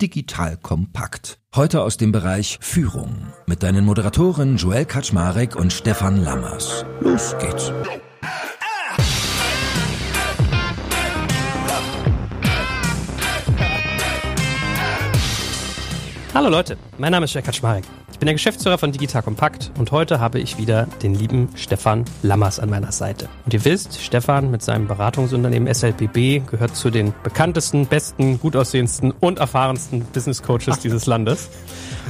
Digital kompakt. Heute aus dem Bereich Führung mit deinen Moderatoren Joel Kaczmarek und Stefan Lammers. Los geht's. Hallo Leute, mein Name ist Joel Kaczmarek. Ich bin der Geschäftsführer von Digital Kompakt und heute habe ich wieder den lieben Stefan Lammers an meiner Seite. Und ihr wisst, Stefan mit seinem Beratungsunternehmen SLPB gehört zu den bekanntesten, besten, gut aussehendsten und erfahrensten Business Coaches dieses Landes.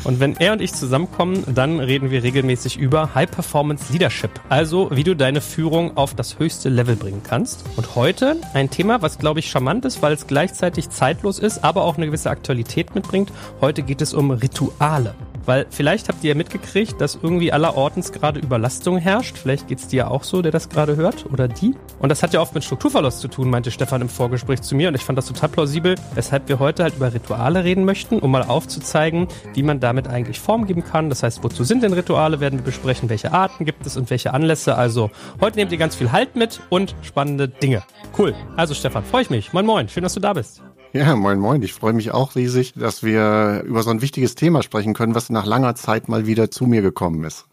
Und wenn er und ich zusammenkommen, dann reden wir regelmäßig über High Performance Leadership. Also, wie du deine Führung auf das höchste Level bringen kannst. Und heute ein Thema, was glaube ich charmant ist, weil es gleichzeitig zeitlos ist, aber auch eine gewisse Aktualität mitbringt. Heute geht es um Rituale. Weil vielleicht habt ihr ja mitgekriegt, dass irgendwie allerortens gerade Überlastung herrscht. Vielleicht geht's dir auch so, der das gerade hört oder die. Und das hat ja oft mit Strukturverlust zu tun, meinte Stefan im Vorgespräch zu mir. Und ich fand das total plausibel, weshalb wir heute halt über Rituale reden möchten, um mal aufzuzeigen, wie man damit eigentlich Form geben kann. Das heißt, wozu sind denn Rituale, werden wir besprechen, welche Arten gibt es und welche Anlässe. Also heute nehmt ihr ganz viel Halt mit und spannende Dinge. Cool. Also Stefan, freue ich mich. Moin moin, schön, dass du da bist. Ja, moin moin. Ich freue mich auch riesig, dass wir über so ein wichtiges Thema sprechen können, was nach langer Zeit mal wieder zu mir gekommen ist.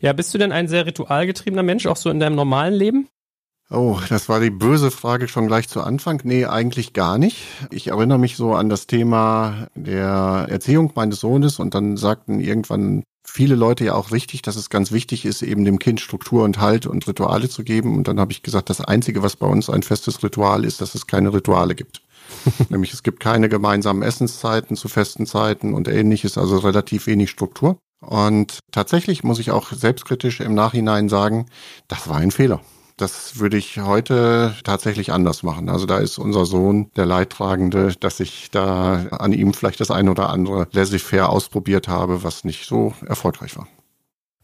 Ja, bist du denn ein sehr ritualgetriebener Mensch, auch so in deinem normalen Leben? Oh, das war die böse Frage schon gleich zu Anfang. Nee, eigentlich gar nicht. Ich erinnere mich so an das Thema der Erziehung meines Sohnes und dann sagten irgendwann viele Leute ja auch richtig, dass es ganz wichtig ist, eben dem Kind Struktur und Halt und Rituale zu geben. Und dann habe ich gesagt, das Einzige, was bei uns ein festes Ritual ist, dass es keine Rituale gibt. Nämlich es gibt keine gemeinsamen Essenszeiten zu festen Zeiten und ähnliches, also relativ wenig Struktur. Und tatsächlich muss ich auch selbstkritisch im Nachhinein sagen, das war ein Fehler. Das würde ich heute tatsächlich anders machen. Also da ist unser Sohn der Leidtragende, dass ich da an ihm vielleicht das eine oder andere laissez-faire ausprobiert habe, was nicht so erfolgreich war.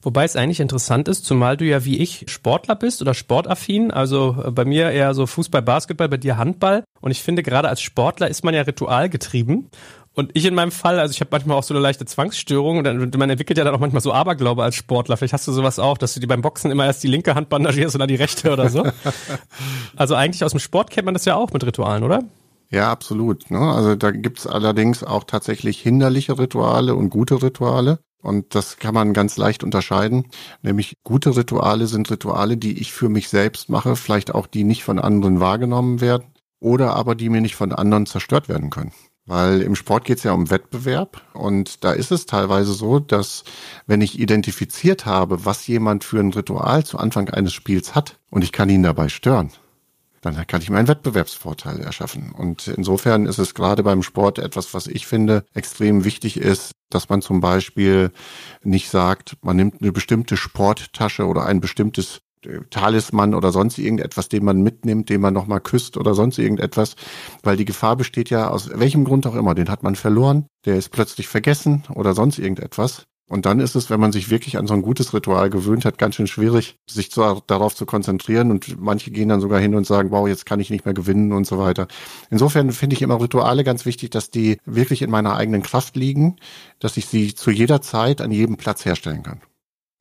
Wobei es eigentlich interessant ist, zumal du ja wie ich Sportler bist oder sportaffin, also äh, bei mir eher so Fußball, Basketball, bei dir Handball. Und ich finde, gerade als Sportler ist man ja ritualgetrieben. Und ich in meinem Fall, also ich habe manchmal auch so eine leichte Zwangsstörung und man entwickelt ja dann auch manchmal so Aberglaube als Sportler. Vielleicht hast du sowas auch, dass du dir beim Boxen immer erst die linke Hand bandagierst und dann die rechte oder so. also eigentlich aus dem Sport kennt man das ja auch mit Ritualen, oder? Ja, absolut. Ne? Also da gibt's allerdings auch tatsächlich hinderliche Rituale und gute Rituale. Und das kann man ganz leicht unterscheiden. Nämlich gute Rituale sind Rituale, die ich für mich selbst mache, vielleicht auch die nicht von anderen wahrgenommen werden oder aber die mir nicht von anderen zerstört werden können. Weil im Sport geht es ja um Wettbewerb und da ist es teilweise so, dass wenn ich identifiziert habe, was jemand für ein Ritual zu Anfang eines Spiels hat und ich kann ihn dabei stören, dann kann ich mir einen Wettbewerbsvorteil erschaffen. Und insofern ist es gerade beim Sport etwas, was ich finde extrem wichtig ist, dass man zum Beispiel nicht sagt, man nimmt eine bestimmte Sporttasche oder ein bestimmtes äh, Talisman oder sonst irgendetwas, den man mitnimmt, den man nochmal küsst oder sonst irgendetwas, weil die Gefahr besteht ja aus welchem Grund auch immer, den hat man verloren, der ist plötzlich vergessen oder sonst irgendetwas. Und dann ist es, wenn man sich wirklich an so ein gutes Ritual gewöhnt hat, ganz schön schwierig, sich zu, darauf zu konzentrieren. Und manche gehen dann sogar hin und sagen, wow, jetzt kann ich nicht mehr gewinnen und so weiter. Insofern finde ich immer Rituale ganz wichtig, dass die wirklich in meiner eigenen Kraft liegen, dass ich sie zu jeder Zeit an jedem Platz herstellen kann.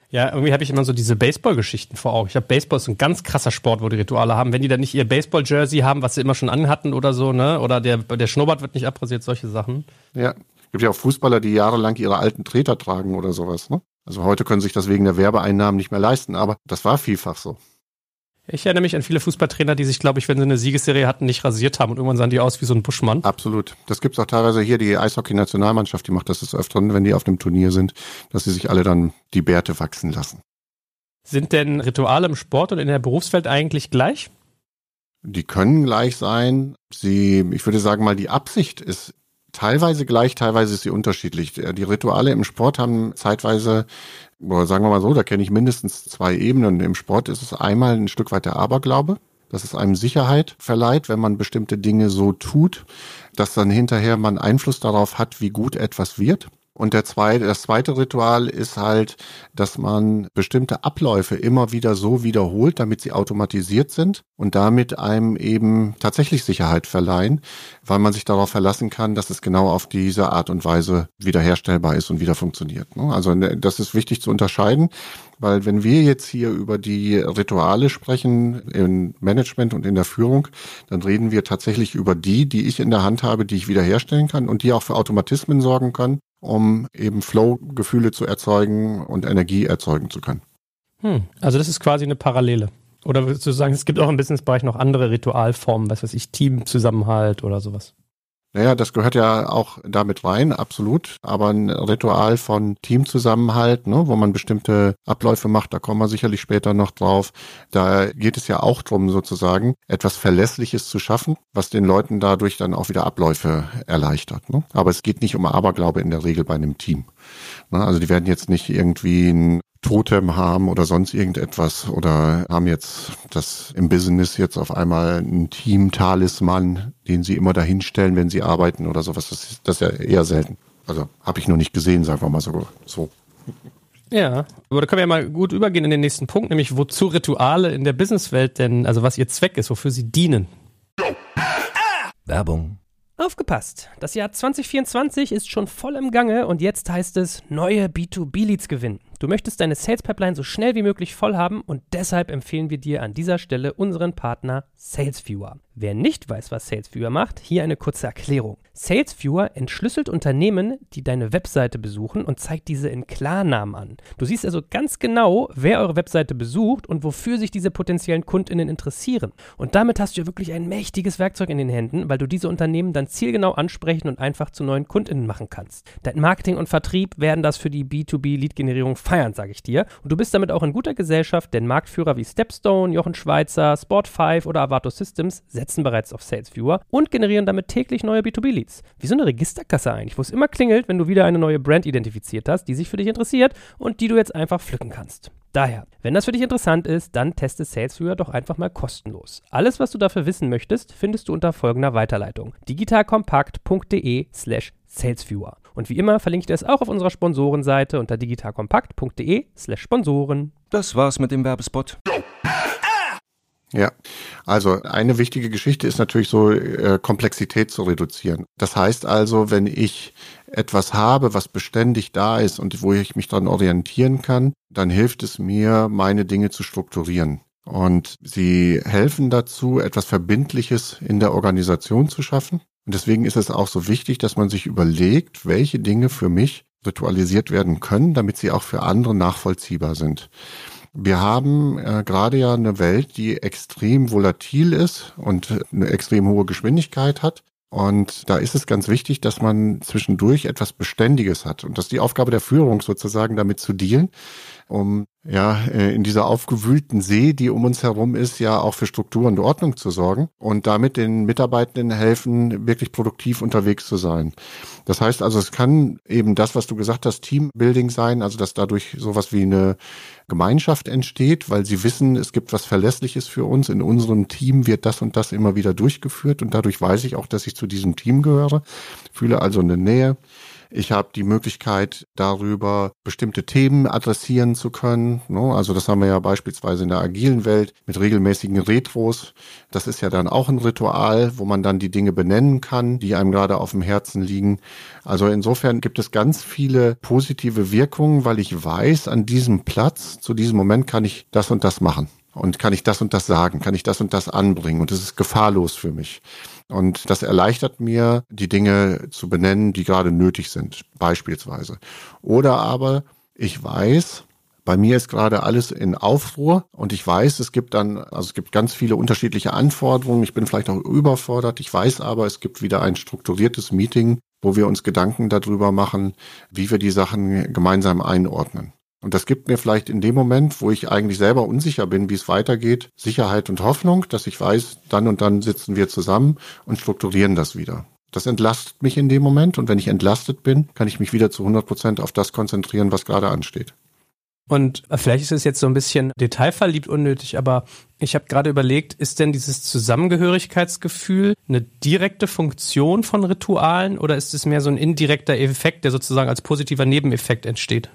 Ja, irgendwie habe ich immer so diese Baseball-Geschichten vor Augen. Ich habe Baseball ist ein ganz krasser Sport, wo die Rituale haben. Wenn die dann nicht ihr Baseball-Jersey haben, was sie immer schon anhatten oder so, ne? Oder der, der Schnurrbart wird nicht abrasiert, solche Sachen. Ja, gibt ja auch Fußballer, die jahrelang ihre alten Treter tragen oder sowas. Ne? Also heute können sich das wegen der Werbeeinnahmen nicht mehr leisten, aber das war vielfach so. Ich erinnere mich an viele Fußballtrainer, die sich, glaube ich, wenn sie eine Siegesserie hatten, nicht rasiert haben und irgendwann sahen die aus wie so ein Buschmann. Absolut. Das gibt's auch teilweise hier, die Eishockey-Nationalmannschaft, die macht das des Öfteren, wenn die auf dem Turnier sind, dass sie sich alle dann die Bärte wachsen lassen. Sind denn Rituale im Sport und in der Berufswelt eigentlich gleich? Die können gleich sein. Sie, ich würde sagen mal, die Absicht ist teilweise gleich, teilweise ist sie unterschiedlich. Die Rituale im Sport haben zeitweise, sagen wir mal so, da kenne ich mindestens zwei Ebenen. Im Sport ist es einmal ein Stück weit der Aberglaube, dass es einem Sicherheit verleiht, wenn man bestimmte Dinge so tut, dass dann hinterher man Einfluss darauf hat, wie gut etwas wird. Und der zweite, das zweite Ritual ist halt, dass man bestimmte Abläufe immer wieder so wiederholt, damit sie automatisiert sind und damit einem eben tatsächlich Sicherheit verleihen, weil man sich darauf verlassen kann, dass es genau auf diese Art und Weise wiederherstellbar ist und wieder funktioniert. Ne? Also ne, das ist wichtig zu unterscheiden, weil wenn wir jetzt hier über die Rituale sprechen im Management und in der Führung, dann reden wir tatsächlich über die, die ich in der Hand habe, die ich wiederherstellen kann und die auch für Automatismen sorgen können, um eben Flow-Gefühle zu erzeugen und Energie erzeugen zu können. Hm, also das ist quasi eine Parallele. Oder würdest du sagen, es gibt auch im Businessbereich noch andere Ritualformen, was weiß ich, Teamzusammenhalt oder sowas? Naja, das gehört ja auch damit rein, absolut. Aber ein Ritual von Teamzusammenhalt, ne, wo man bestimmte Abläufe macht, da kommen wir sicherlich später noch drauf. Da geht es ja auch drum, sozusagen etwas Verlässliches zu schaffen, was den Leuten dadurch dann auch wieder Abläufe erleichtert. Ne? Aber es geht nicht um Aberglaube in der Regel bei einem Team. Ne? Also die werden jetzt nicht irgendwie ein Totem haben oder sonst irgendetwas oder haben jetzt das im Business jetzt auf einmal ein Team-Talisman, den sie immer dahinstellen, wenn sie arbeiten oder sowas. Das ist, das ist ja eher selten. Also habe ich noch nicht gesehen, sagen wir mal so. so. Ja, aber da können wir ja mal gut übergehen in den nächsten Punkt, nämlich wozu Rituale in der Businesswelt denn, also was ihr Zweck ist, wofür sie dienen. Werbung. Aufgepasst! Das Jahr 2024 ist schon voll im Gange und jetzt heißt es neue B2B-Leads gewinnen. Du möchtest deine Sales Pipeline so schnell wie möglich voll haben und deshalb empfehlen wir dir an dieser Stelle unseren Partner SalesViewer. Wer nicht weiß, was SalesViewer macht, hier eine kurze Erklärung. SalesViewer entschlüsselt Unternehmen, die deine Webseite besuchen und zeigt diese in Klarnamen an. Du siehst also ganz genau, wer eure Webseite besucht und wofür sich diese potenziellen KundInnen interessieren. Und damit hast du ja wirklich ein mächtiges Werkzeug in den Händen, weil du diese Unternehmen dann zielgenau ansprechen und einfach zu neuen KundInnen machen kannst. Dein Marketing und Vertrieb werden das für die B2B-Lead-Generierung feiern, sage ich dir. Und du bist damit auch in guter Gesellschaft, denn Marktführer wie Stepstone, Jochen Schweizer, Sport5 oder Avato Systems setzen bereits auf SalesViewer und generieren damit täglich neue B2B-Leads. Wie so eine Registerkasse eigentlich, wo es immer klingelt, wenn du wieder eine neue Brand identifiziert hast, die sich für dich interessiert und die du jetzt einfach pflücken kannst. Daher, wenn das für dich interessant ist, dann teste SalesViewer doch einfach mal kostenlos. Alles, was du dafür wissen möchtest, findest du unter folgender Weiterleitung: digitalkompakt.de slash salesviewer. Und wie immer verlinke ich das auch auf unserer Sponsorenseite unter digitalkompakt.de slash Sponsoren. Das war's mit dem Werbespot. Ja, also eine wichtige Geschichte ist natürlich so, äh, Komplexität zu reduzieren. Das heißt also, wenn ich etwas habe, was beständig da ist und wo ich mich dran orientieren kann, dann hilft es mir, meine Dinge zu strukturieren. Und sie helfen dazu, etwas Verbindliches in der Organisation zu schaffen. Und deswegen ist es auch so wichtig, dass man sich überlegt, welche Dinge für mich ritualisiert werden können, damit sie auch für andere nachvollziehbar sind. Wir haben äh, gerade ja eine Welt, die extrem volatil ist und eine extrem hohe Geschwindigkeit hat. Und da ist es ganz wichtig, dass man zwischendurch etwas Beständiges hat. Und das ist die Aufgabe der Führung sozusagen, damit zu dealen, um ja äh, in dieser aufgewühlten See, die um uns herum ist, ja auch für Struktur und Ordnung zu sorgen und damit den Mitarbeitenden helfen, wirklich produktiv unterwegs zu sein. Das heißt also, es kann eben das, was du gesagt hast, Teambuilding sein, also dass dadurch sowas wie eine Gemeinschaft entsteht, weil sie wissen, es gibt was Verlässliches für uns. In unserem Team wird das und das immer wieder durchgeführt und dadurch weiß ich auch, dass ich zu diesem Team gehöre, fühle also eine Nähe. Ich habe die Möglichkeit, darüber bestimmte Themen adressieren zu können. Ne? Also das haben wir ja beispielsweise in der agilen Welt mit regelmäßigen Retros. Das ist ja dann auch ein Ritual, wo man dann die Dinge benennen kann, die einem gerade auf dem Herzen liegen. Also insofern gibt es ganz viele positive Wirkungen, weil ich weiß, an diesem Platz, zu diesem Moment kann ich das und das machen. Und kann ich das und das sagen, kann ich das und das anbringen. Und es ist gefahrlos für mich. Und das erleichtert mir, die Dinge zu benennen, die gerade nötig sind, beispielsweise. Oder aber ich weiß, bei mir ist gerade alles in Aufruhr und ich weiß, es gibt dann, also es gibt ganz viele unterschiedliche Anforderungen. Ich bin vielleicht auch überfordert. Ich weiß aber, es gibt wieder ein strukturiertes Meeting, wo wir uns Gedanken darüber machen, wie wir die Sachen gemeinsam einordnen. Und das gibt mir vielleicht in dem Moment, wo ich eigentlich selber unsicher bin, wie es weitergeht, Sicherheit und Hoffnung, dass ich weiß, dann und dann sitzen wir zusammen und strukturieren das wieder. Das entlastet mich in dem Moment und wenn ich entlastet bin, kann ich mich wieder zu 100 Prozent auf das konzentrieren, was gerade ansteht. Und vielleicht ist es jetzt so ein bisschen detailverliebt unnötig, aber ich habe gerade überlegt, ist denn dieses Zusammengehörigkeitsgefühl eine direkte Funktion von Ritualen oder ist es mehr so ein indirekter Effekt, der sozusagen als positiver Nebeneffekt entsteht?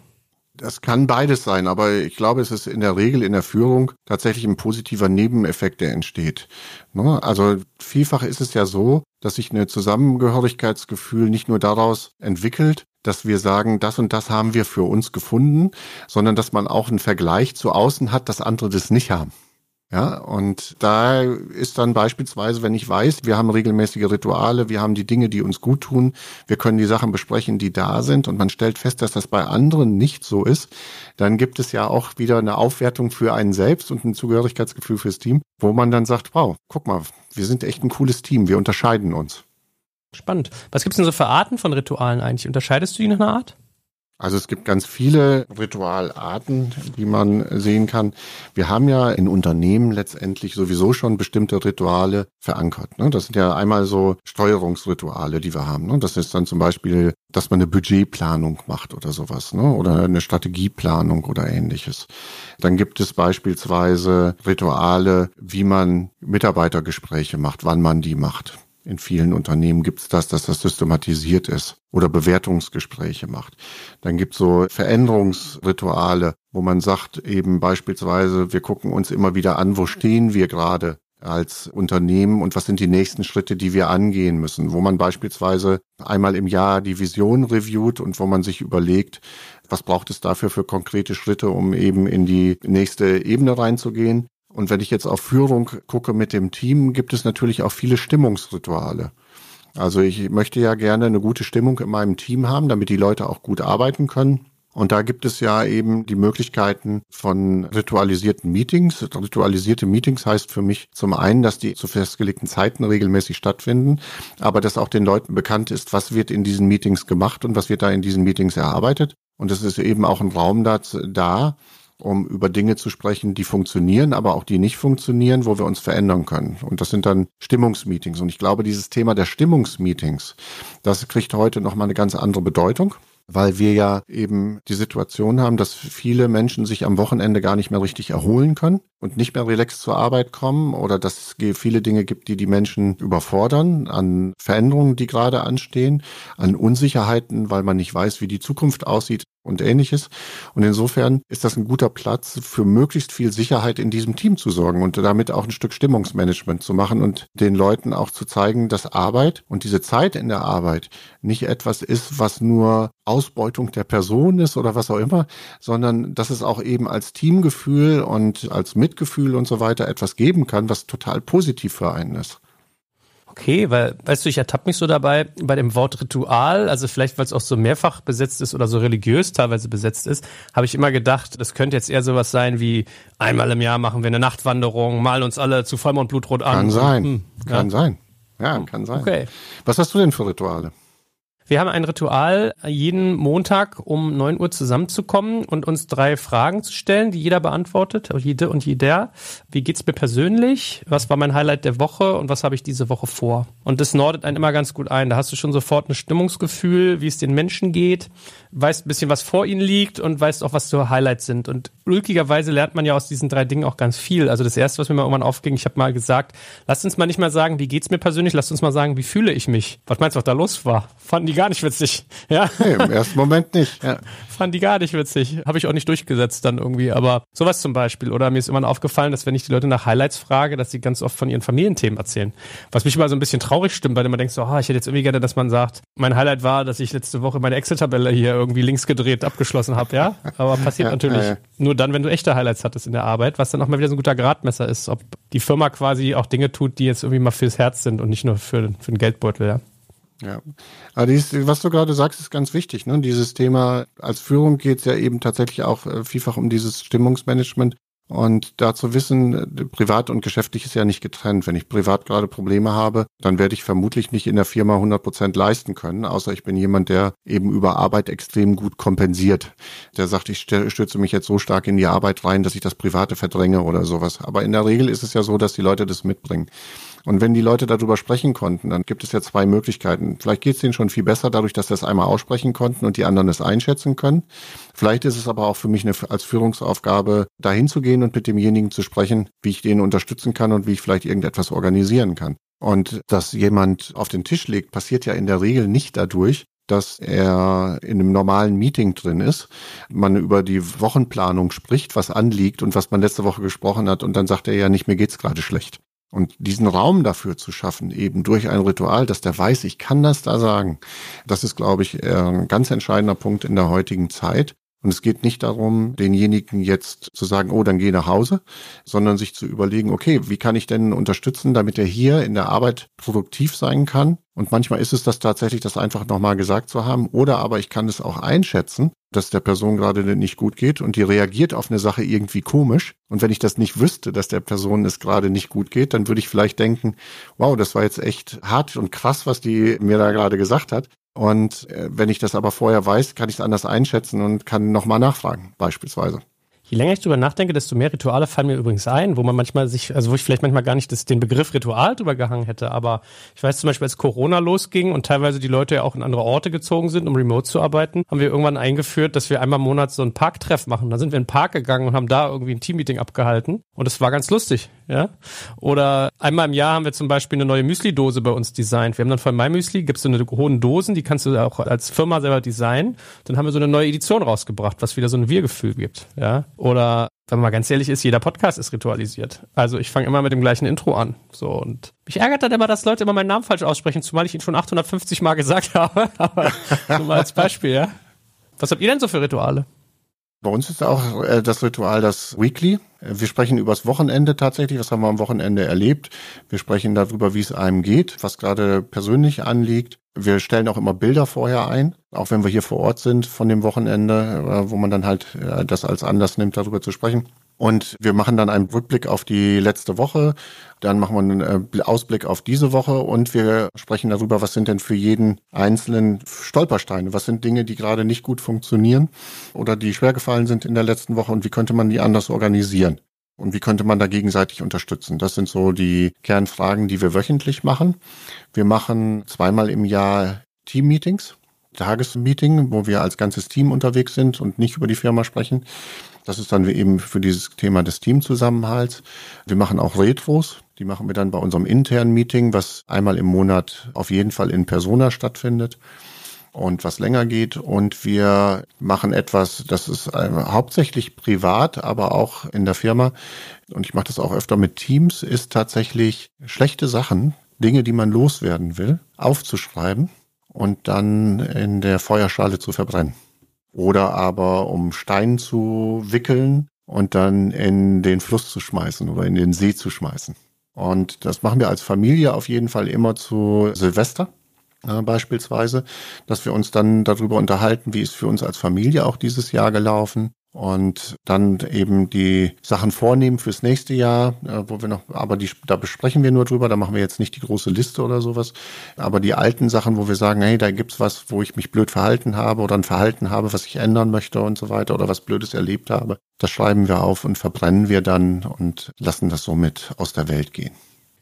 Das kann beides sein, aber ich glaube, es ist in der Regel in der Führung tatsächlich ein positiver Nebeneffekt, der entsteht. Ne? Also vielfach ist es ja so, dass sich ein Zusammengehörigkeitsgefühl nicht nur daraus entwickelt, dass wir sagen, das und das haben wir für uns gefunden, sondern dass man auch einen Vergleich zu außen hat, dass andere das nicht haben. Ja, und da ist dann beispielsweise, wenn ich weiß, wir haben regelmäßige Rituale, wir haben die Dinge, die uns gut tun, wir können die Sachen besprechen, die da sind und man stellt fest, dass das bei anderen nicht so ist, dann gibt es ja auch wieder eine Aufwertung für einen selbst und ein Zugehörigkeitsgefühl fürs Team, wo man dann sagt, wow, guck mal, wir sind echt ein cooles Team, wir unterscheiden uns. Spannend. Was gibt es denn so für Arten von Ritualen eigentlich? Unterscheidest du die nach einer Art? Also es gibt ganz viele Ritualarten, die man sehen kann. Wir haben ja in Unternehmen letztendlich sowieso schon bestimmte Rituale verankert. Ne? Das sind ja einmal so Steuerungsrituale, die wir haben. Ne? Das ist dann zum Beispiel, dass man eine Budgetplanung macht oder sowas, ne? oder eine Strategieplanung oder ähnliches. Dann gibt es beispielsweise Rituale, wie man Mitarbeitergespräche macht, wann man die macht. In vielen Unternehmen gibt es das, dass das systematisiert ist oder Bewertungsgespräche macht. Dann gibt es so Veränderungsrituale, wo man sagt eben beispielsweise, wir gucken uns immer wieder an, wo stehen wir gerade als Unternehmen und was sind die nächsten Schritte, die wir angehen müssen, wo man beispielsweise einmal im Jahr die Vision reviewt und wo man sich überlegt, was braucht es dafür für konkrete Schritte, um eben in die nächste Ebene reinzugehen. Und wenn ich jetzt auf Führung gucke mit dem Team, gibt es natürlich auch viele Stimmungsrituale. Also ich möchte ja gerne eine gute Stimmung in meinem Team haben, damit die Leute auch gut arbeiten können. Und da gibt es ja eben die Möglichkeiten von ritualisierten Meetings. Ritualisierte Meetings heißt für mich zum einen, dass die zu festgelegten Zeiten regelmäßig stattfinden, aber dass auch den Leuten bekannt ist, was wird in diesen Meetings gemacht und was wird da in diesen Meetings erarbeitet. Und es ist eben auch ein Raum da, um über Dinge zu sprechen, die funktionieren, aber auch die nicht funktionieren, wo wir uns verändern können. Und das sind dann Stimmungsmeetings. Und ich glaube, dieses Thema der Stimmungsmeetings, das kriegt heute nochmal eine ganz andere Bedeutung weil wir ja eben die Situation haben, dass viele Menschen sich am Wochenende gar nicht mehr richtig erholen können und nicht mehr relaxed zur Arbeit kommen oder dass es viele Dinge gibt, die die Menschen überfordern an Veränderungen, die gerade anstehen, an Unsicherheiten, weil man nicht weiß, wie die Zukunft aussieht und ähnliches. Und insofern ist das ein guter Platz für möglichst viel Sicherheit in diesem Team zu sorgen und damit auch ein Stück Stimmungsmanagement zu machen und den Leuten auch zu zeigen, dass Arbeit und diese Zeit in der Arbeit nicht etwas ist, was nur Ausbeutung der Person ist oder was auch immer, sondern dass es auch eben als Teamgefühl und als Mitgefühl und so weiter etwas geben kann, was total positiv für einen ist. Okay, weil, weißt du, ich ertappe mich so dabei bei dem Wort Ritual, also vielleicht, weil es auch so mehrfach besetzt ist oder so religiös teilweise besetzt ist, habe ich immer gedacht, das könnte jetzt eher sowas sein wie einmal im Jahr machen wir eine Nachtwanderung, malen uns alle zu Vollmond Blutrot an. Kann sein, hm, kann ja. sein. Ja, kann sein. Okay. Was hast du denn für Rituale? Wir haben ein Ritual, jeden Montag um neun Uhr zusammenzukommen und uns drei Fragen zu stellen, die jeder beantwortet, jede und jeder. Wie geht's mir persönlich? Was war mein Highlight der Woche und was habe ich diese Woche vor? Und das nordet einen immer ganz gut ein. Da hast du schon sofort ein Stimmungsgefühl, wie es den Menschen geht, weißt ein bisschen, was vor ihnen liegt und weißt auch, was so Highlights sind. Und ulkigerweise lernt man ja aus diesen drei Dingen auch ganz viel. Also das erste, was mir mal irgendwann aufging, ich habe mal gesagt, lasst uns mal nicht mal sagen, wie geht's mir persönlich, lasst uns mal sagen, wie fühle ich mich. Was meinst du, was da los war? Fanden die gar nicht witzig. Ja. Nee, im ersten Moment nicht. Ja. Fanden die gar nicht witzig. Habe ich auch nicht durchgesetzt dann irgendwie. Aber sowas zum Beispiel. Oder mir ist immer aufgefallen, dass wenn ich die Leute nach Highlights frage, dass sie ganz oft von ihren Familienthemen erzählen. Was mich immer so ein bisschen traurig stimmt, weil man denkt so, oh, ich hätte jetzt irgendwie gerne, dass man sagt, mein Highlight war, dass ich letzte Woche meine Excel-Tabelle hier irgendwie links gedreht abgeschlossen habe, ja. Aber passiert ja, natürlich ja, nur dann, wenn du echte Highlights hattest in der Arbeit, was dann auch mal wieder so ein guter Gradmesser ist, ob die Firma quasi auch Dinge tut, die jetzt irgendwie mal fürs Herz sind und nicht nur für, für den Geldbeutel, ja. Ja, aber dies, was du gerade sagst, ist ganz wichtig. Ne? Dieses Thema als Führung geht es ja eben tatsächlich auch äh, vielfach um dieses Stimmungsmanagement. Und dazu wissen, privat und geschäftlich ist ja nicht getrennt. Wenn ich privat gerade Probleme habe, dann werde ich vermutlich nicht in der Firma 100 Prozent leisten können, außer ich bin jemand, der eben über Arbeit extrem gut kompensiert. Der sagt, ich stürze mich jetzt so stark in die Arbeit rein, dass ich das Private verdränge oder sowas. Aber in der Regel ist es ja so, dass die Leute das mitbringen. Und wenn die Leute darüber sprechen konnten, dann gibt es ja zwei Möglichkeiten. Vielleicht geht es denen schon viel besser dadurch, dass sie es einmal aussprechen konnten und die anderen es einschätzen können. Vielleicht ist es aber auch für mich eine, als Führungsaufgabe, dahin zu gehen und mit demjenigen zu sprechen, wie ich den unterstützen kann und wie ich vielleicht irgendetwas organisieren kann. Und dass jemand auf den Tisch legt, passiert ja in der Regel nicht dadurch, dass er in einem normalen Meeting drin ist, man über die Wochenplanung spricht, was anliegt und was man letzte Woche gesprochen hat und dann sagt er ja nicht, mir geht's gerade schlecht. Und diesen Raum dafür zu schaffen, eben durch ein Ritual, dass der weiß, ich kann das da sagen, das ist, glaube ich, ein ganz entscheidender Punkt in der heutigen Zeit. Und es geht nicht darum, denjenigen jetzt zu sagen, oh, dann geh nach Hause, sondern sich zu überlegen, okay, wie kann ich denn unterstützen, damit er hier in der Arbeit produktiv sein kann? Und manchmal ist es das tatsächlich, das einfach nochmal gesagt zu haben. Oder aber ich kann es auch einschätzen, dass der Person gerade nicht gut geht und die reagiert auf eine Sache irgendwie komisch. Und wenn ich das nicht wüsste, dass der Person es gerade nicht gut geht, dann würde ich vielleicht denken, wow, das war jetzt echt hart und krass, was die mir da gerade gesagt hat. Und äh, wenn ich das aber vorher weiß, kann ich es anders einschätzen und kann nochmal nachfragen, beispielsweise. Je länger ich drüber nachdenke, desto mehr Rituale fallen mir übrigens ein, wo man manchmal sich, also wo ich vielleicht manchmal gar nicht das, den Begriff Ritual drüber gehangen hätte. Aber ich weiß zum Beispiel, als Corona losging und teilweise die Leute ja auch in andere Orte gezogen sind, um remote zu arbeiten, haben wir irgendwann eingeführt, dass wir einmal im Monat so einen Parktreff machen. Da sind wir in den Park gegangen und haben da irgendwie ein Teammeeting abgehalten. Und es war ganz lustig, ja. Oder einmal im Jahr haben wir zum Beispiel eine neue Müsli-Dose bei uns designt. Wir haben dann von MyMüsli, gibt es so eine hohen Dosen, die kannst du auch als Firma selber designen. Dann haben wir so eine neue Edition rausgebracht, was wieder so ein Wir-Gefühl gibt, ja. Oder wenn man mal ganz ehrlich ist, jeder Podcast ist ritualisiert. Also ich fange immer mit dem gleichen Intro an. So und mich ärgert dann immer, dass Leute immer meinen Namen falsch aussprechen, zumal ich ihn schon 850 Mal gesagt habe. Aber nur mal als Beispiel, ja. Was habt ihr denn so für Rituale? Bei uns ist auch äh, das Ritual das Weekly. Wir sprechen übers Wochenende tatsächlich. Was haben wir am Wochenende erlebt? Wir sprechen darüber, wie es einem geht, was gerade persönlich anliegt. Wir stellen auch immer Bilder vorher ein, auch wenn wir hier vor Ort sind von dem Wochenende, äh, wo man dann halt äh, das als Anlass nimmt, darüber zu sprechen. Und wir machen dann einen Rückblick auf die letzte Woche, dann machen wir einen äh, Ausblick auf diese Woche und wir sprechen darüber, was sind denn für jeden einzelnen Stolpersteine, was sind Dinge, die gerade nicht gut funktionieren oder die schwer gefallen sind in der letzten Woche und wie könnte man die anders organisieren. Und wie könnte man da gegenseitig unterstützen? Das sind so die Kernfragen, die wir wöchentlich machen. Wir machen zweimal im Jahr Team-Meetings, Tagesmeeting, wo wir als ganzes Team unterwegs sind und nicht über die Firma sprechen. Das ist dann eben für dieses Thema des Teamzusammenhalts. Wir machen auch Retros. Die machen wir dann bei unserem internen Meeting, was einmal im Monat auf jeden Fall in Persona stattfindet und was länger geht. Und wir machen etwas, das ist äh, hauptsächlich privat, aber auch in der Firma. Und ich mache das auch öfter mit Teams, ist tatsächlich schlechte Sachen, Dinge, die man loswerden will, aufzuschreiben und dann in der Feuerschale zu verbrennen. Oder aber um Stein zu wickeln und dann in den Fluss zu schmeißen oder in den See zu schmeißen. Und das machen wir als Familie auf jeden Fall immer zu Silvester äh, beispielsweise, dass wir uns dann darüber unterhalten, wie ist für uns als Familie auch dieses Jahr gelaufen und dann eben die Sachen vornehmen fürs nächste Jahr, äh, wo wir noch, aber die, da besprechen wir nur drüber, da machen wir jetzt nicht die große Liste oder sowas, aber die alten Sachen, wo wir sagen, hey, da gibt's was, wo ich mich blöd verhalten habe oder ein Verhalten habe, was ich ändern möchte und so weiter oder was Blödes erlebt habe, das schreiben wir auf und verbrennen wir dann und lassen das somit aus der Welt gehen.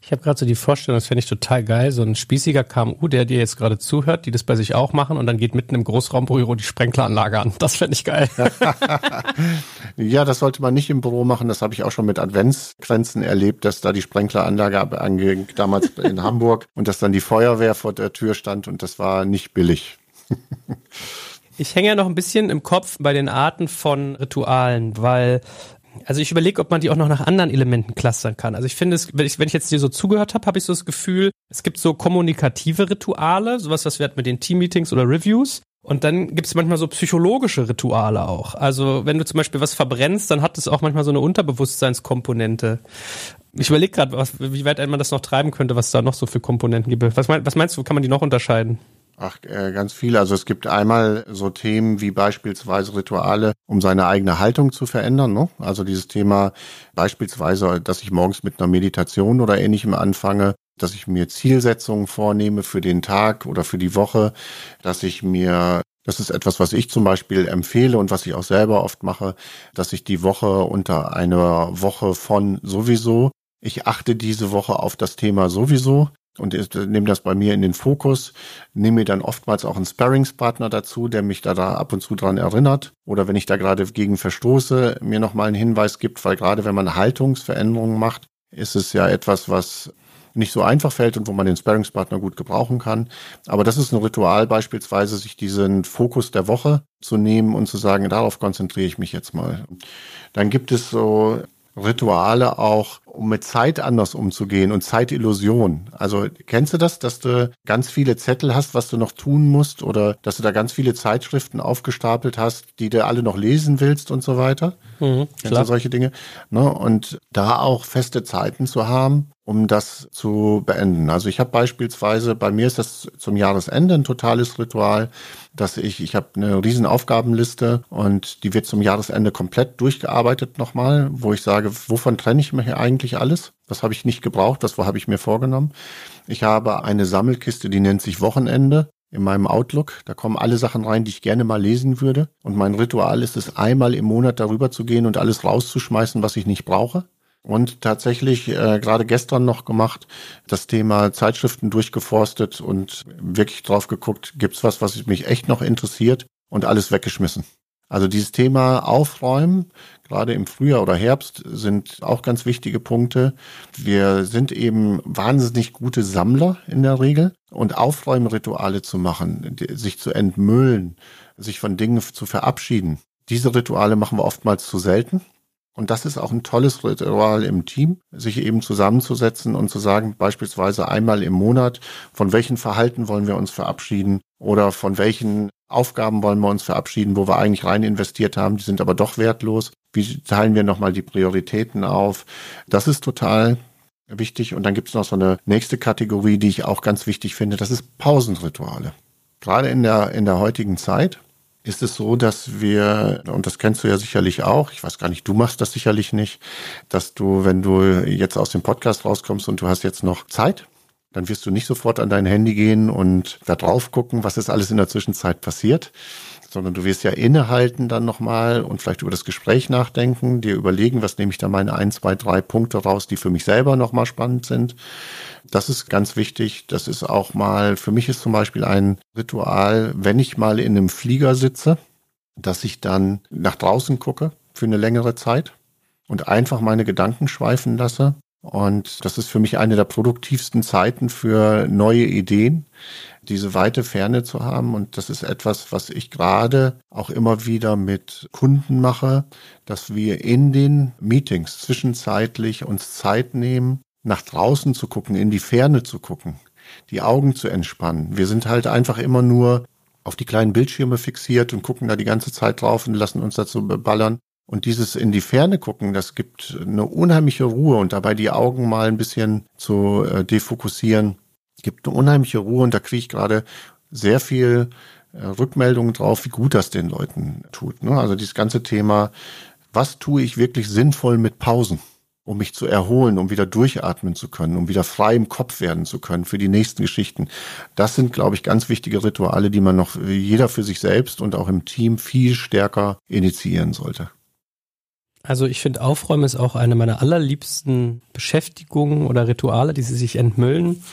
Ich habe gerade so die Vorstellung, das fände ich total geil, so ein spießiger KMU, der dir jetzt gerade zuhört, die das bei sich auch machen und dann geht mitten im Großraumbüro die Sprenkleranlage an. Das fände ich geil. ja, das sollte man nicht im Büro machen. Das habe ich auch schon mit Adventsgrenzen erlebt, dass da die Sprenkleranlage anging, damals in Hamburg und dass dann die Feuerwehr vor der Tür stand und das war nicht billig. Ich hänge ja noch ein bisschen im Kopf bei den Arten von Ritualen, weil also ich überlege, ob man die auch noch nach anderen Elementen clustern kann. Also ich finde es, wenn ich, wenn ich jetzt dir so zugehört habe, habe ich so das Gefühl, es gibt so kommunikative Rituale, sowas, was wir hatten mit den Team-Meetings oder Reviews. Und dann gibt es manchmal so psychologische Rituale auch. Also wenn du zum Beispiel was verbrennst, dann hat es auch manchmal so eine Unterbewusstseinskomponente. Ich überlege gerade, wie weit man das noch treiben könnte, was da noch so für Komponenten gibt. Was, mein, was meinst du, kann man die noch unterscheiden? Ach, äh, ganz viele. Also es gibt einmal so Themen wie beispielsweise Rituale, um seine eigene Haltung zu verändern. Ne? Also dieses Thema beispielsweise, dass ich morgens mit einer Meditation oder ähnlichem anfange, dass ich mir Zielsetzungen vornehme für den Tag oder für die Woche, dass ich mir das ist etwas, was ich zum Beispiel empfehle und was ich auch selber oft mache, dass ich die Woche unter einer Woche von sowieso, ich achte diese Woche auf das Thema sowieso und nehme das bei mir in den Fokus, nehme mir dann oftmals auch einen Sparringspartner dazu, der mich da, da ab und zu dran erinnert oder wenn ich da gerade gegen verstoße, mir nochmal einen Hinweis gibt, weil gerade wenn man Haltungsveränderungen macht, ist es ja etwas, was nicht so einfach fällt und wo man den Sparringspartner gut gebrauchen kann. Aber das ist ein Ritual beispielsweise, sich diesen Fokus der Woche zu nehmen und zu sagen, darauf konzentriere ich mich jetzt mal. Dann gibt es so Rituale auch, um mit Zeit anders umzugehen und Zeitillusion. Also kennst du das, dass du ganz viele Zettel hast, was du noch tun musst oder dass du da ganz viele Zeitschriften aufgestapelt hast, die du alle noch lesen willst und so weiter? Mhm, kennst du solche Dinge? Ne? Und da auch feste Zeiten zu haben, um das zu beenden. Also ich habe beispielsweise, bei mir ist das zum Jahresende ein totales Ritual, dass ich, ich habe eine riesen Aufgabenliste und die wird zum Jahresende komplett durchgearbeitet nochmal, wo ich sage, wovon trenne ich mir hier eigentlich alles? Das habe ich nicht gebraucht, das habe ich mir vorgenommen. Ich habe eine Sammelkiste, die nennt sich Wochenende in meinem Outlook. Da kommen alle Sachen rein, die ich gerne mal lesen würde. Und mein Ritual ist es, einmal im Monat darüber zu gehen und alles rauszuschmeißen, was ich nicht brauche. Und tatsächlich äh, gerade gestern noch gemacht, das Thema Zeitschriften durchgeforstet und wirklich drauf geguckt, gibt's was, was mich echt noch interessiert und alles weggeschmissen. Also dieses Thema Aufräumen, gerade im Frühjahr oder Herbst, sind auch ganz wichtige Punkte. Wir sind eben wahnsinnig gute Sammler in der Regel und Aufräumrituale zu machen, sich zu entmüllen, sich von Dingen zu verabschieden. Diese Rituale machen wir oftmals zu selten. Und das ist auch ein tolles Ritual im Team, sich eben zusammenzusetzen und zu sagen, beispielsweise einmal im Monat, von welchen Verhalten wollen wir uns verabschieden oder von welchen Aufgaben wollen wir uns verabschieden, wo wir eigentlich rein investiert haben, die sind aber doch wertlos. Wie teilen wir nochmal die Prioritäten auf? Das ist total wichtig. Und dann gibt es noch so eine nächste Kategorie, die ich auch ganz wichtig finde, das ist Pausenrituale. Gerade in der, in der heutigen Zeit, ist es so, dass wir, und das kennst du ja sicherlich auch, ich weiß gar nicht, du machst das sicherlich nicht, dass du, wenn du jetzt aus dem Podcast rauskommst und du hast jetzt noch Zeit, dann wirst du nicht sofort an dein Handy gehen und da drauf gucken, was ist alles in der Zwischenzeit passiert, sondern du wirst ja innehalten dann nochmal und vielleicht über das Gespräch nachdenken, dir überlegen, was nehme ich da meine ein, zwei, drei Punkte raus, die für mich selber nochmal spannend sind. Das ist ganz wichtig. Das ist auch mal, für mich ist zum Beispiel ein Ritual, wenn ich mal in einem Flieger sitze, dass ich dann nach draußen gucke für eine längere Zeit und einfach meine Gedanken schweifen lasse. Und das ist für mich eine der produktivsten Zeiten für neue Ideen, diese weite Ferne zu haben. Und das ist etwas, was ich gerade auch immer wieder mit Kunden mache, dass wir in den Meetings zwischenzeitlich uns Zeit nehmen, nach draußen zu gucken, in die Ferne zu gucken, die Augen zu entspannen. Wir sind halt einfach immer nur auf die kleinen Bildschirme fixiert und gucken da die ganze Zeit drauf und lassen uns dazu ballern. Und dieses in die Ferne gucken, das gibt eine unheimliche Ruhe und dabei die Augen mal ein bisschen zu äh, defokussieren, gibt eine unheimliche Ruhe und da kriege ich gerade sehr viel äh, Rückmeldungen drauf, wie gut das den Leuten tut. Ne? Also dieses ganze Thema, was tue ich wirklich sinnvoll mit Pausen? Um mich zu erholen, um wieder durchatmen zu können, um wieder frei im Kopf werden zu können für die nächsten Geschichten. Das sind, glaube ich, ganz wichtige Rituale, die man noch jeder für sich selbst und auch im Team viel stärker initiieren sollte. Also ich finde, Aufräumen ist auch eine meiner allerliebsten Beschäftigungen oder Rituale, die sie sich entmüllen.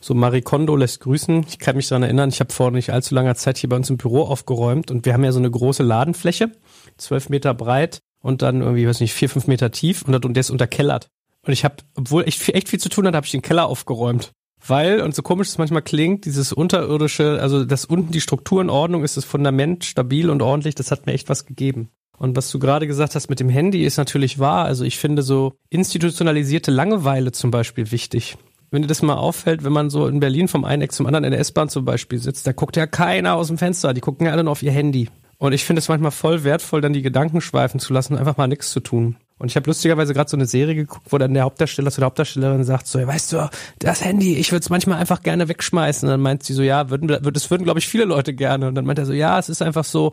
So Marie Kondo lässt grüßen. Ich kann mich daran erinnern, ich habe vor nicht allzu langer Zeit hier bei uns im Büro aufgeräumt und wir haben ja so eine große Ladenfläche, zwölf Meter breit und dann irgendwie, weiß nicht, vier, fünf Meter tief und, der ist unterkellert. Und ich habe, obwohl ich echt viel zu tun hatte, habe ich den Keller aufgeräumt. Weil, und so komisch es manchmal klingt, dieses unterirdische, also dass unten die Struktur in Ordnung ist, das Fundament stabil und ordentlich, das hat mir echt was gegeben. Und was du gerade gesagt hast mit dem Handy ist natürlich wahr. Also ich finde so institutionalisierte Langeweile zum Beispiel wichtig. Wenn dir das mal auffällt, wenn man so in Berlin vom einen Eck zum anderen in der S-Bahn zum Beispiel sitzt, da guckt ja keiner aus dem Fenster, die gucken ja alle nur auf ihr Handy. Und ich finde es manchmal voll wertvoll, dann die Gedanken schweifen zu lassen einfach mal nichts zu tun. Und ich habe lustigerweise gerade so eine Serie geguckt, wo dann der Hauptdarsteller zu der Hauptdarstellerin sagt so, weißt du, das Handy, ich würde es manchmal einfach gerne wegschmeißen. Und dann meint sie so, ja, würden, das würden, glaube ich, viele Leute gerne. Und dann meint er so, ja, es ist einfach so,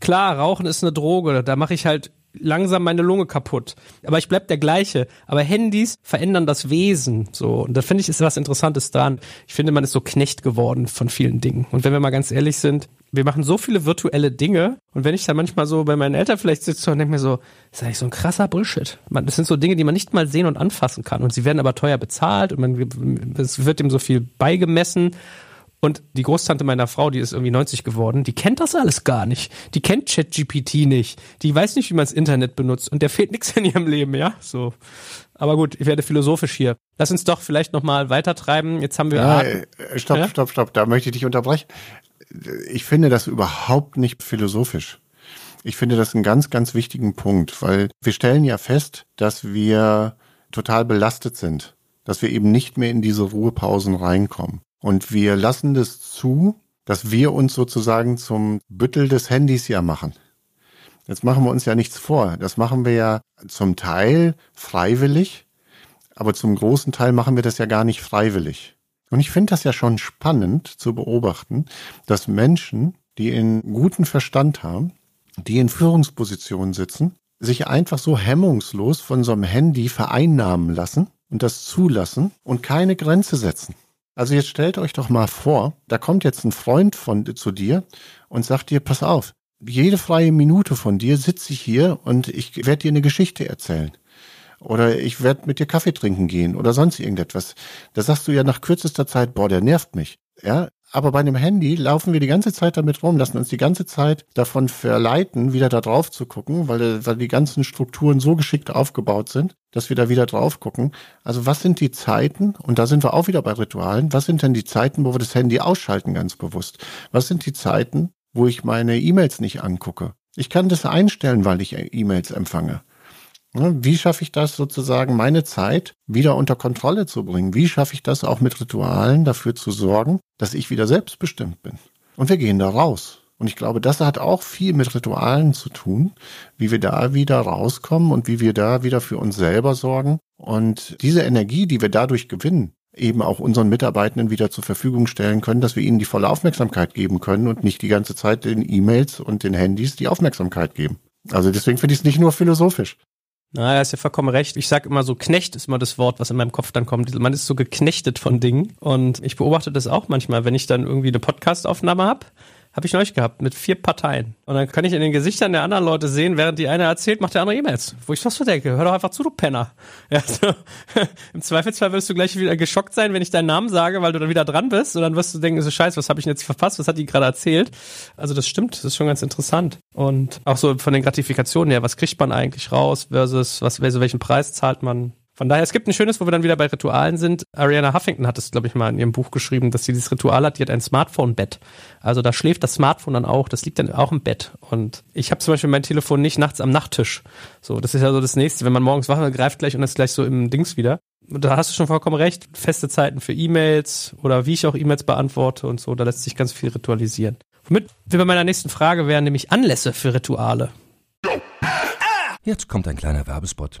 klar, Rauchen ist eine Droge, da mache ich halt langsam meine Lunge kaputt. Aber ich bleib der gleiche. Aber Handys verändern das Wesen. So. Und da finde ich, ist was Interessantes dran. Ich finde, man ist so Knecht geworden von vielen Dingen. Und wenn wir mal ganz ehrlich sind, wir machen so viele virtuelle Dinge. Und wenn ich da manchmal so bei meinen Eltern vielleicht sitze und denke mir so, das ist eigentlich so ein krasser Bullshit. Man, das sind so Dinge, die man nicht mal sehen und anfassen kann. Und sie werden aber teuer bezahlt und man, es wird dem so viel beigemessen. Und die Großtante meiner Frau, die ist irgendwie 90 geworden, die kennt das alles gar nicht. Die kennt ChatGPT nicht. Die weiß nicht, wie man das Internet benutzt. Und der fehlt nichts in ihrem Leben, ja? So. Aber gut, ich werde philosophisch hier. Lass uns doch vielleicht nochmal weitertreiben. Jetzt haben wir. Ja, äh, stopp, ja? stopp, stopp. Da möchte ich dich unterbrechen. Ich finde das überhaupt nicht philosophisch. Ich finde das einen ganz, ganz wichtigen Punkt, weil wir stellen ja fest, dass wir total belastet sind, dass wir eben nicht mehr in diese Ruhepausen reinkommen. Und wir lassen das zu, dass wir uns sozusagen zum Büttel des Handys ja machen. Jetzt machen wir uns ja nichts vor. Das machen wir ja zum Teil freiwillig, aber zum großen Teil machen wir das ja gar nicht freiwillig. Und ich finde das ja schon spannend zu beobachten, dass Menschen, die in guten Verstand haben, die in Führungspositionen sitzen, sich einfach so hemmungslos von so einem Handy vereinnahmen lassen und das zulassen und keine Grenze setzen. Also jetzt stellt euch doch mal vor, da kommt jetzt ein Freund von zu dir und sagt dir, pass auf, jede freie Minute von dir sitze ich hier und ich werde dir eine Geschichte erzählen. Oder ich werde mit dir Kaffee trinken gehen oder sonst irgendetwas. Da sagst du ja nach kürzester Zeit, boah, der nervt mich. Ja, aber bei einem Handy laufen wir die ganze Zeit damit rum, lassen uns die ganze Zeit davon verleiten, wieder da drauf zu gucken, weil, weil die ganzen Strukturen so geschickt aufgebaut sind, dass wir da wieder drauf gucken. Also was sind die Zeiten, und da sind wir auch wieder bei Ritualen, was sind denn die Zeiten, wo wir das Handy ausschalten ganz bewusst? Was sind die Zeiten, wo ich meine E-Mails nicht angucke? Ich kann das einstellen, weil ich E-Mails empfange. Wie schaffe ich das sozusagen, meine Zeit wieder unter Kontrolle zu bringen? Wie schaffe ich das auch mit Ritualen dafür zu sorgen, dass ich wieder selbstbestimmt bin? Und wir gehen da raus. Und ich glaube, das hat auch viel mit Ritualen zu tun, wie wir da wieder rauskommen und wie wir da wieder für uns selber sorgen. Und diese Energie, die wir dadurch gewinnen, eben auch unseren Mitarbeitenden wieder zur Verfügung stellen können, dass wir ihnen die volle Aufmerksamkeit geben können und nicht die ganze Zeit den E-Mails und den Handys die Aufmerksamkeit geben. Also deswegen finde ich es nicht nur philosophisch. Na, er ist ja vollkommen recht. Ich sag immer so, Knecht ist immer das Wort, was in meinem Kopf dann kommt. Man ist so geknechtet von Dingen. Und ich beobachte das auch manchmal, wenn ich dann irgendwie eine Podcastaufnahme hab habe ich neulich gehabt mit vier Parteien. Und dann kann ich in den Gesichtern der anderen Leute sehen, während die eine erzählt, macht der andere E-Mails. Wo ich fast so denke, hör doch einfach zu, du Penner. Ja, so. Im Zweifelsfall wirst du gleich wieder geschockt sein, wenn ich deinen Namen sage, weil du dann wieder dran bist. Und dann wirst du denken, so scheiße, was habe ich denn jetzt verpasst? Was hat die gerade erzählt? Also das stimmt, das ist schon ganz interessant. Und auch so von den Gratifikationen her, was kriegt man eigentlich raus versus was, also welchen Preis zahlt man von daher, es gibt ein schönes, wo wir dann wieder bei Ritualen sind. Ariana Huffington hat es, glaube ich, mal in ihrem Buch geschrieben, dass sie dieses Ritual hat, die hat ein Smartphone-Bett. Also da schläft das Smartphone dann auch, das liegt dann auch im Bett. Und ich habe zum Beispiel mein Telefon nicht nachts am Nachttisch. So, das ist ja so das Nächste. Wenn man morgens wach wird, greift gleich und ist gleich so im Dings wieder. Da hast du schon vollkommen recht. Feste Zeiten für E-Mails oder wie ich auch E-Mails beantworte und so, da lässt sich ganz viel ritualisieren. Womit wir bei meiner nächsten Frage wären, nämlich Anlässe für Rituale. Jetzt kommt ein kleiner Werbespot.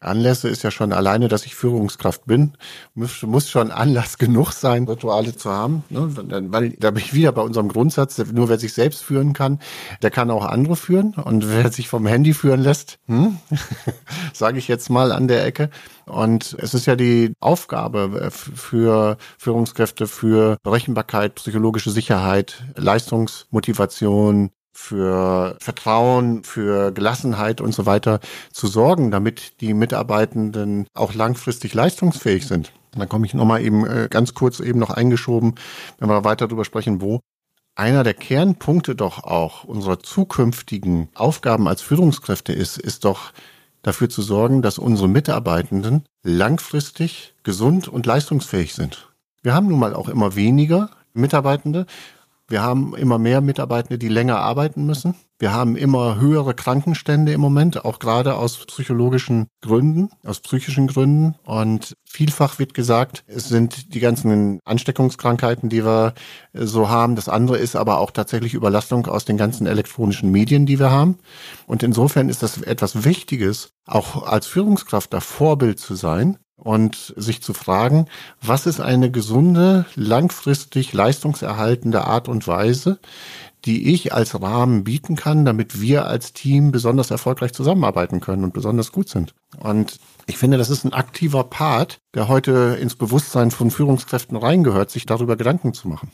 Anlässe ist ja schon alleine, dass ich Führungskraft bin, muss, schon Anlass genug sein, Rituale zu haben. Ne? Weil da bin ich wieder bei unserem Grundsatz, nur wer sich selbst führen kann, der kann auch andere führen. Und wer sich vom Handy führen lässt, hm? sage ich jetzt mal an der Ecke. Und es ist ja die Aufgabe für Führungskräfte für Berechenbarkeit, psychologische Sicherheit, Leistungsmotivation, für Vertrauen, für Gelassenheit und so weiter zu sorgen, damit die Mitarbeitenden auch langfristig leistungsfähig sind. Und dann komme ich nochmal eben äh, ganz kurz eben noch eingeschoben, wenn wir weiter darüber sprechen, wo einer der Kernpunkte doch auch unserer zukünftigen Aufgaben als Führungskräfte ist, ist doch dafür zu sorgen, dass unsere Mitarbeitenden langfristig gesund und leistungsfähig sind. Wir haben nun mal auch immer weniger Mitarbeitende wir haben immer mehr Mitarbeitende, die länger arbeiten müssen. Wir haben immer höhere Krankenstände im Moment, auch gerade aus psychologischen Gründen, aus psychischen Gründen. Und vielfach wird gesagt, es sind die ganzen Ansteckungskrankheiten, die wir äh, so haben. Das andere ist aber auch tatsächlich Überlastung aus den ganzen elektronischen Medien, die wir haben. Und insofern ist das etwas Wichtiges, auch als Führungskraft da Vorbild zu sein und sich zu fragen, was ist eine gesunde, langfristig leistungserhaltende Art und Weise, die ich als Rahmen bieten kann, damit wir als Team besonders erfolgreich zusammenarbeiten können und besonders gut sind. Und ich finde, das ist ein aktiver Part, der heute ins Bewusstsein von Führungskräften reingehört, sich darüber Gedanken zu machen.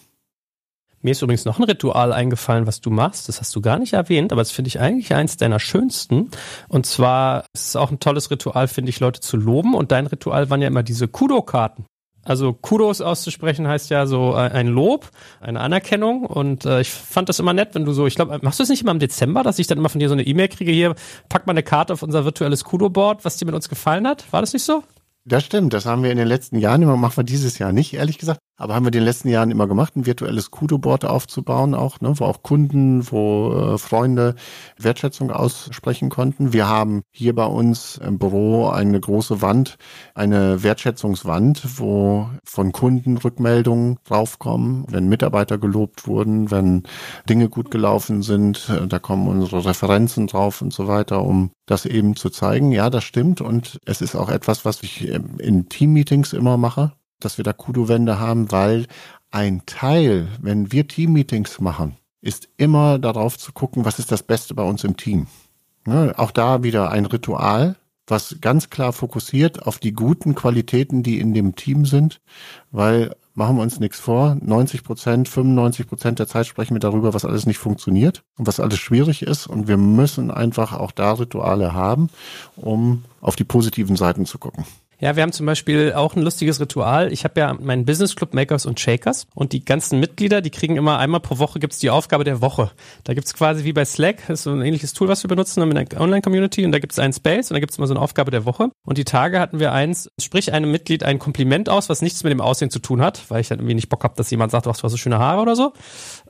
Mir ist übrigens noch ein Ritual eingefallen, was du machst. Das hast du gar nicht erwähnt, aber das finde ich eigentlich eins deiner schönsten. Und zwar ist es auch ein tolles Ritual, finde ich, Leute zu loben. Und dein Ritual waren ja immer diese Kudo-Karten. Also Kudos auszusprechen heißt ja so ein Lob, eine Anerkennung und äh, ich fand das immer nett, wenn du so, ich glaube, machst du es nicht immer im Dezember, dass ich dann immer von dir so eine E-Mail kriege, hier, pack mal eine Karte auf unser virtuelles Kudo-Board, was dir mit uns gefallen hat. War das nicht so? Das stimmt, das haben wir in den letzten Jahren immer, machen wir dieses Jahr nicht, ehrlich gesagt. Aber haben wir in den letzten Jahren immer gemacht, ein virtuelles Kudo-Board aufzubauen, auch, ne, wo auch Kunden, wo äh, Freunde Wertschätzung aussprechen konnten. Wir haben hier bei uns im Büro eine große Wand, eine Wertschätzungswand, wo von Kunden Rückmeldungen draufkommen, wenn Mitarbeiter gelobt wurden, wenn Dinge gut gelaufen sind, äh, da kommen unsere Referenzen drauf und so weiter, um das eben zu zeigen. Ja, das stimmt. Und es ist auch etwas, was ich in Teammeetings immer mache dass wir da Kudo-Wände haben, weil ein Teil, wenn wir Team-Meetings machen, ist immer darauf zu gucken, was ist das Beste bei uns im Team. Ne, auch da wieder ein Ritual, was ganz klar fokussiert auf die guten Qualitäten, die in dem Team sind, weil machen wir uns nichts vor, 90 Prozent, 95 Prozent der Zeit sprechen wir darüber, was alles nicht funktioniert und was alles schwierig ist und wir müssen einfach auch da Rituale haben, um auf die positiven Seiten zu gucken. Ja, wir haben zum Beispiel auch ein lustiges Ritual. Ich habe ja meinen Business Club Makers und Shakers und die ganzen Mitglieder, die kriegen immer einmal pro Woche gibt's die Aufgabe der Woche. Da gibt's quasi wie bei Slack, das ist so ein ähnliches Tool, was wir benutzen in der Online-Community und da gibt's einen Space und da gibt's immer so eine Aufgabe der Woche. Und die Tage hatten wir eins, sprich einem Mitglied ein Kompliment aus, was nichts mit dem Aussehen zu tun hat, weil ich dann irgendwie nicht Bock habe, dass jemand sagt, ach, du hast so schöne Haare oder so.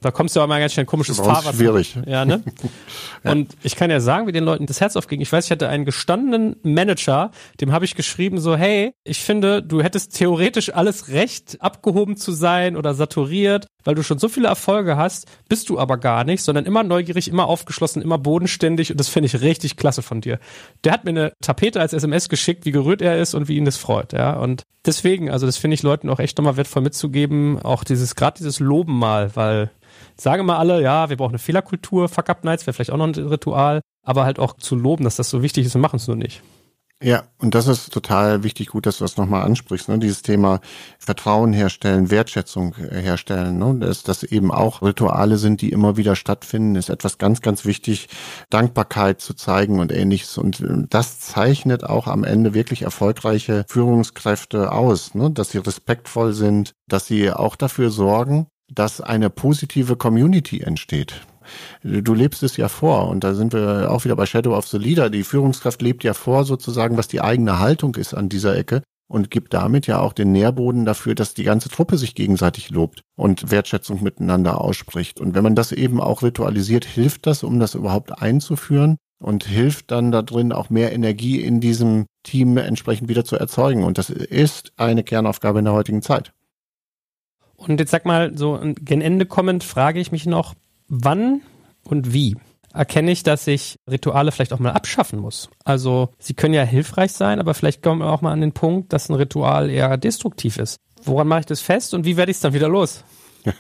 Da kommst du aber mal ganz schnell ein komisches Fahrrad. schwierig. Ja, ne? ja. Und ich kann ja sagen, wie den Leuten das Herz aufging. Ich weiß, ich hatte einen gestandenen Manager, dem habe ich geschrieben so, hey, ich finde finde, du hättest theoretisch alles Recht, abgehoben zu sein oder saturiert, weil du schon so viele Erfolge hast, bist du aber gar nicht, sondern immer neugierig, immer aufgeschlossen, immer bodenständig und das finde ich richtig klasse von dir. Der hat mir eine Tapete als SMS geschickt, wie gerührt er ist und wie ihn das freut, ja. Und deswegen, also das finde ich Leuten auch echt nochmal wertvoll mitzugeben, auch dieses, gerade dieses Loben mal, weil sagen mal alle, ja, wir brauchen eine Fehlerkultur, Fuck-Up-Nights wäre vielleicht auch noch ein Ritual, aber halt auch zu loben, dass das so wichtig ist, wir machen es nur nicht. Ja, und das ist total wichtig, gut, dass du das nochmal ansprichst, ne? dieses Thema Vertrauen herstellen, Wertschätzung äh, herstellen, ne? dass das eben auch Rituale sind, die immer wieder stattfinden, ist etwas ganz, ganz wichtig, Dankbarkeit zu zeigen und ähnliches. Und äh, das zeichnet auch am Ende wirklich erfolgreiche Führungskräfte aus, ne? dass sie respektvoll sind, dass sie auch dafür sorgen, dass eine positive Community entsteht du lebst es ja vor. Und da sind wir auch wieder bei Shadow of the Leader. Die Führungskraft lebt ja vor, sozusagen, was die eigene Haltung ist an dieser Ecke und gibt damit ja auch den Nährboden dafür, dass die ganze Truppe sich gegenseitig lobt und Wertschätzung miteinander ausspricht. Und wenn man das eben auch ritualisiert, hilft das, um das überhaupt einzuführen und hilft dann da drin auch mehr Energie in diesem Team entsprechend wieder zu erzeugen. Und das ist eine Kernaufgabe in der heutigen Zeit. Und jetzt sag mal, so gen Ende kommend frage ich mich noch, wann und wie? erkenne ich, dass ich Rituale vielleicht auch mal abschaffen muss. Also sie können ja hilfreich sein, aber vielleicht kommen wir auch mal an den Punkt, dass ein Ritual eher destruktiv ist. Woran mache ich das fest und wie werde ich es dann wieder los?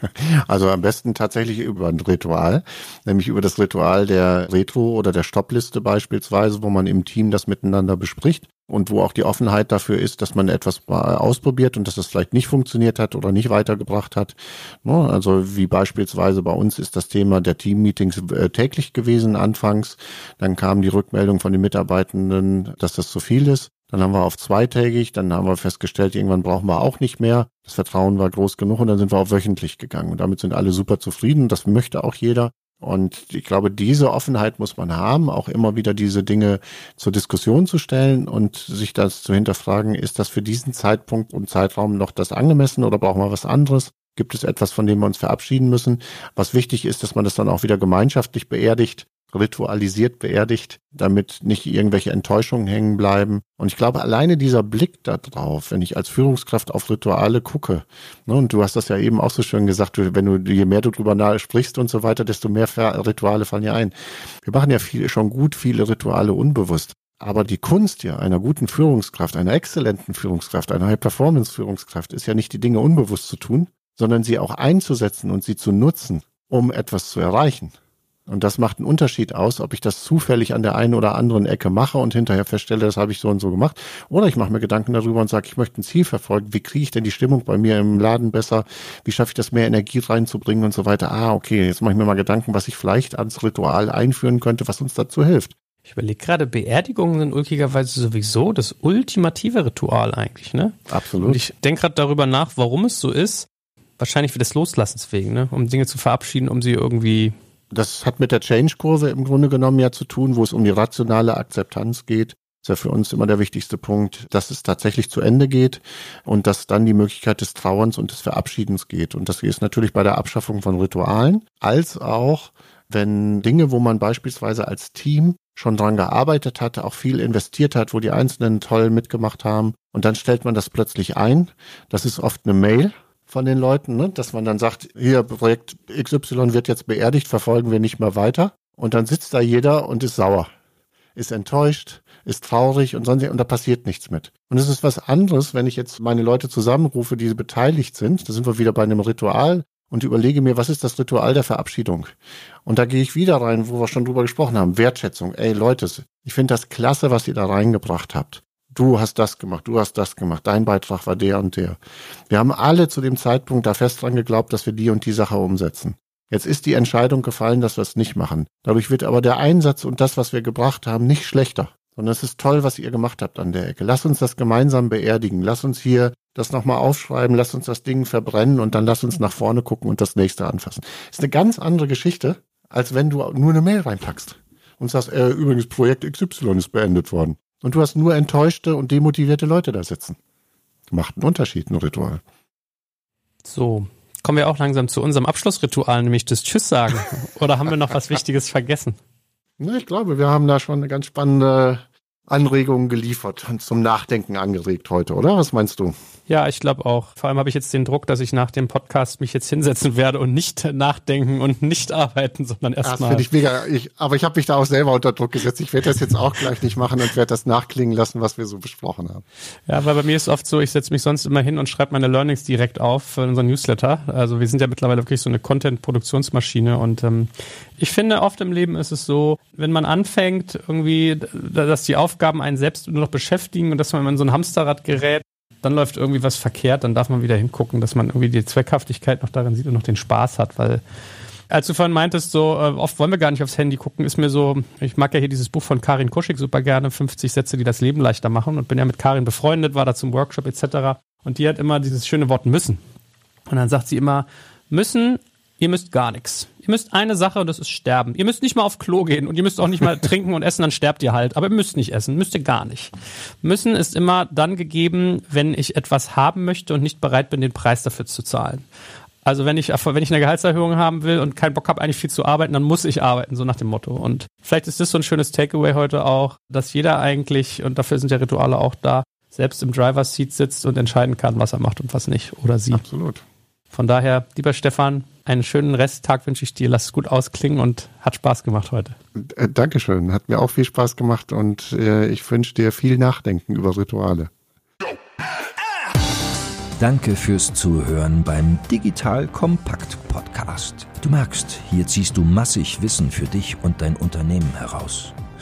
Also am besten tatsächlich über ein Ritual, nämlich über das Ritual der Retro- oder der Stoppliste beispielsweise, wo man im Team das miteinander bespricht und wo auch die Offenheit dafür ist, dass man etwas ausprobiert und dass das vielleicht nicht funktioniert hat oder nicht weitergebracht hat. Ne, also wie beispielsweise bei uns ist das Thema der Teammeetings äh, täglich gewesen anfangs. Dann kam die Rückmeldung von den Mitarbeitenden, dass das zu viel ist. Dann haben wir auf zweitägig, dann haben wir festgestellt, irgendwann brauchen wir auch nicht mehr. Das Vertrauen war groß genug und dann sind wir auf wöchentlich gegangen. Und damit sind alle super zufrieden. Das möchte auch jeder. Und ich glaube, diese Offenheit muss man haben, auch immer wieder diese Dinge zur Diskussion zu stellen und sich das zu hinterfragen, ist das für diesen Zeitpunkt und Zeitraum noch das angemessen oder brauchen wir was anderes? Gibt es etwas, von dem wir uns verabschieden müssen? Was wichtig ist, dass man das dann auch wieder gemeinschaftlich beerdigt ritualisiert beerdigt, damit nicht irgendwelche Enttäuschungen hängen bleiben. Und ich glaube, alleine dieser Blick da drauf, wenn ich als Führungskraft auf Rituale gucke, ne, und du hast das ja eben auch so schön gesagt, wenn du, je mehr du drüber nahe sprichst und so weiter, desto mehr Rituale fallen ja ein. Wir machen ja viel, schon gut viele Rituale unbewusst. Aber die Kunst ja einer guten Führungskraft, einer exzellenten Führungskraft, einer High-Performance-Führungskraft ist ja nicht die Dinge unbewusst zu tun, sondern sie auch einzusetzen und sie zu nutzen, um etwas zu erreichen. Und das macht einen Unterschied aus, ob ich das zufällig an der einen oder anderen Ecke mache und hinterher feststelle, das habe ich so und so gemacht. Oder ich mache mir Gedanken darüber und sage, ich möchte ein Ziel verfolgen. Wie kriege ich denn die Stimmung bei mir im Laden besser? Wie schaffe ich das, mehr Energie reinzubringen und so weiter? Ah, okay, jetzt mache ich mir mal Gedanken, was ich vielleicht als Ritual einführen könnte, was uns dazu hilft. Ich überlege gerade, Beerdigungen sind ulkigerweise sowieso das ultimative Ritual eigentlich, ne? Absolut. Und ich denke gerade darüber nach, warum es so ist. Wahrscheinlich für des Loslassens wegen, ne? Um Dinge zu verabschieden, um sie irgendwie das hat mit der Change-Kurve im Grunde genommen ja zu tun, wo es um die rationale Akzeptanz geht. Das ist ja für uns immer der wichtigste Punkt, dass es tatsächlich zu Ende geht und dass dann die Möglichkeit des Trauerns und des Verabschiedens geht. Und das ist natürlich bei der Abschaffung von Ritualen, als auch wenn Dinge, wo man beispielsweise als Team schon dran gearbeitet hat, auch viel investiert hat, wo die Einzelnen toll mitgemacht haben und dann stellt man das plötzlich ein. Das ist oft eine Mail von den Leuten, ne? dass man dann sagt, hier Projekt XY wird jetzt beerdigt, verfolgen wir nicht mehr weiter. Und dann sitzt da jeder und ist sauer, ist enttäuscht, ist traurig und sonst und da passiert nichts mit. Und es ist was anderes, wenn ich jetzt meine Leute zusammenrufe, die beteiligt sind. Da sind wir wieder bei einem Ritual und überlege mir, was ist das Ritual der Verabschiedung? Und da gehe ich wieder rein, wo wir schon drüber gesprochen haben. Wertschätzung. Ey Leute, ich finde das klasse, was ihr da reingebracht habt du hast das gemacht, du hast das gemacht, dein Beitrag war der und der. Wir haben alle zu dem Zeitpunkt da fest dran geglaubt, dass wir die und die Sache umsetzen. Jetzt ist die Entscheidung gefallen, dass wir es nicht machen. Dadurch wird aber der Einsatz und das, was wir gebracht haben, nicht schlechter. Sondern es ist toll, was ihr gemacht habt an der Ecke. Lass uns das gemeinsam beerdigen. Lass uns hier das nochmal aufschreiben. Lass uns das Ding verbrennen und dann lass uns nach vorne gucken und das nächste anfassen. ist eine ganz andere Geschichte, als wenn du nur eine Mail reinpackst und sagst, äh, übrigens Projekt XY ist beendet worden. Und du hast nur enttäuschte und demotivierte Leute da sitzen. Macht einen Unterschied, ein Ritual. So, kommen wir auch langsam zu unserem Abschlussritual, nämlich das Tschüss sagen. Oder haben wir noch was Wichtiges vergessen? Ich glaube, wir haben da schon eine ganz spannende Anregungen geliefert und zum Nachdenken angeregt heute, oder? Was meinst du? Ja, ich glaube auch. Vor allem habe ich jetzt den Druck, dass ich nach dem Podcast mich jetzt hinsetzen werde und nicht nachdenken und nicht arbeiten, sondern erstmal. Das finde ich mega. Ich, aber ich habe mich da auch selber unter Druck gesetzt. Ich werde das jetzt auch gleich nicht machen und werde das nachklingen lassen, was wir so besprochen haben. Ja, weil bei mir ist oft so, ich setze mich sonst immer hin und schreibe meine Learnings direkt auf für unseren Newsletter. Also wir sind ja mittlerweile wirklich so eine Content-Produktionsmaschine und ähm, ich finde, oft im Leben ist es so, wenn man anfängt, irgendwie, dass die Aufgaben einen selbst nur noch beschäftigen und dass man in so ein Hamsterrad gerät, dann läuft irgendwie was verkehrt, dann darf man wieder hingucken, dass man irgendwie die Zweckhaftigkeit noch darin sieht und noch den Spaß hat, weil als du vorhin meintest, so äh, oft wollen wir gar nicht aufs Handy gucken, ist mir so, ich mag ja hier dieses Buch von Karin Kuschig super gerne, 50 Sätze, die das Leben leichter machen und bin ja mit Karin befreundet, war da zum Workshop etc. Und die hat immer dieses schöne Wort müssen. Und dann sagt sie immer, müssen ihr müsst gar nichts. Ihr müsst eine Sache und das ist sterben. Ihr müsst nicht mal auf Klo gehen und ihr müsst auch nicht mal trinken und essen, dann sterbt ihr halt. Aber ihr müsst nicht essen, müsst ihr gar nicht. Müssen ist immer dann gegeben, wenn ich etwas haben möchte und nicht bereit bin, den Preis dafür zu zahlen. Also wenn ich, wenn ich eine Gehaltserhöhung haben will und keinen Bock habe, eigentlich viel zu arbeiten, dann muss ich arbeiten, so nach dem Motto. Und vielleicht ist das so ein schönes Takeaway heute auch, dass jeder eigentlich, und dafür sind ja Rituale auch da, selbst im Driver's Seat sitzt und entscheiden kann, was er macht und was nicht. Oder sie. Absolut. Von daher, lieber Stefan, Einen schönen Resttag wünsche ich dir. Lass es gut ausklingen und hat Spaß gemacht heute. Äh, Dankeschön. Hat mir auch viel Spaß gemacht und äh, ich wünsche dir viel Nachdenken über Rituale. Danke fürs Zuhören beim Digital Kompakt Podcast. Du merkst, hier ziehst du massig Wissen für dich und dein Unternehmen heraus.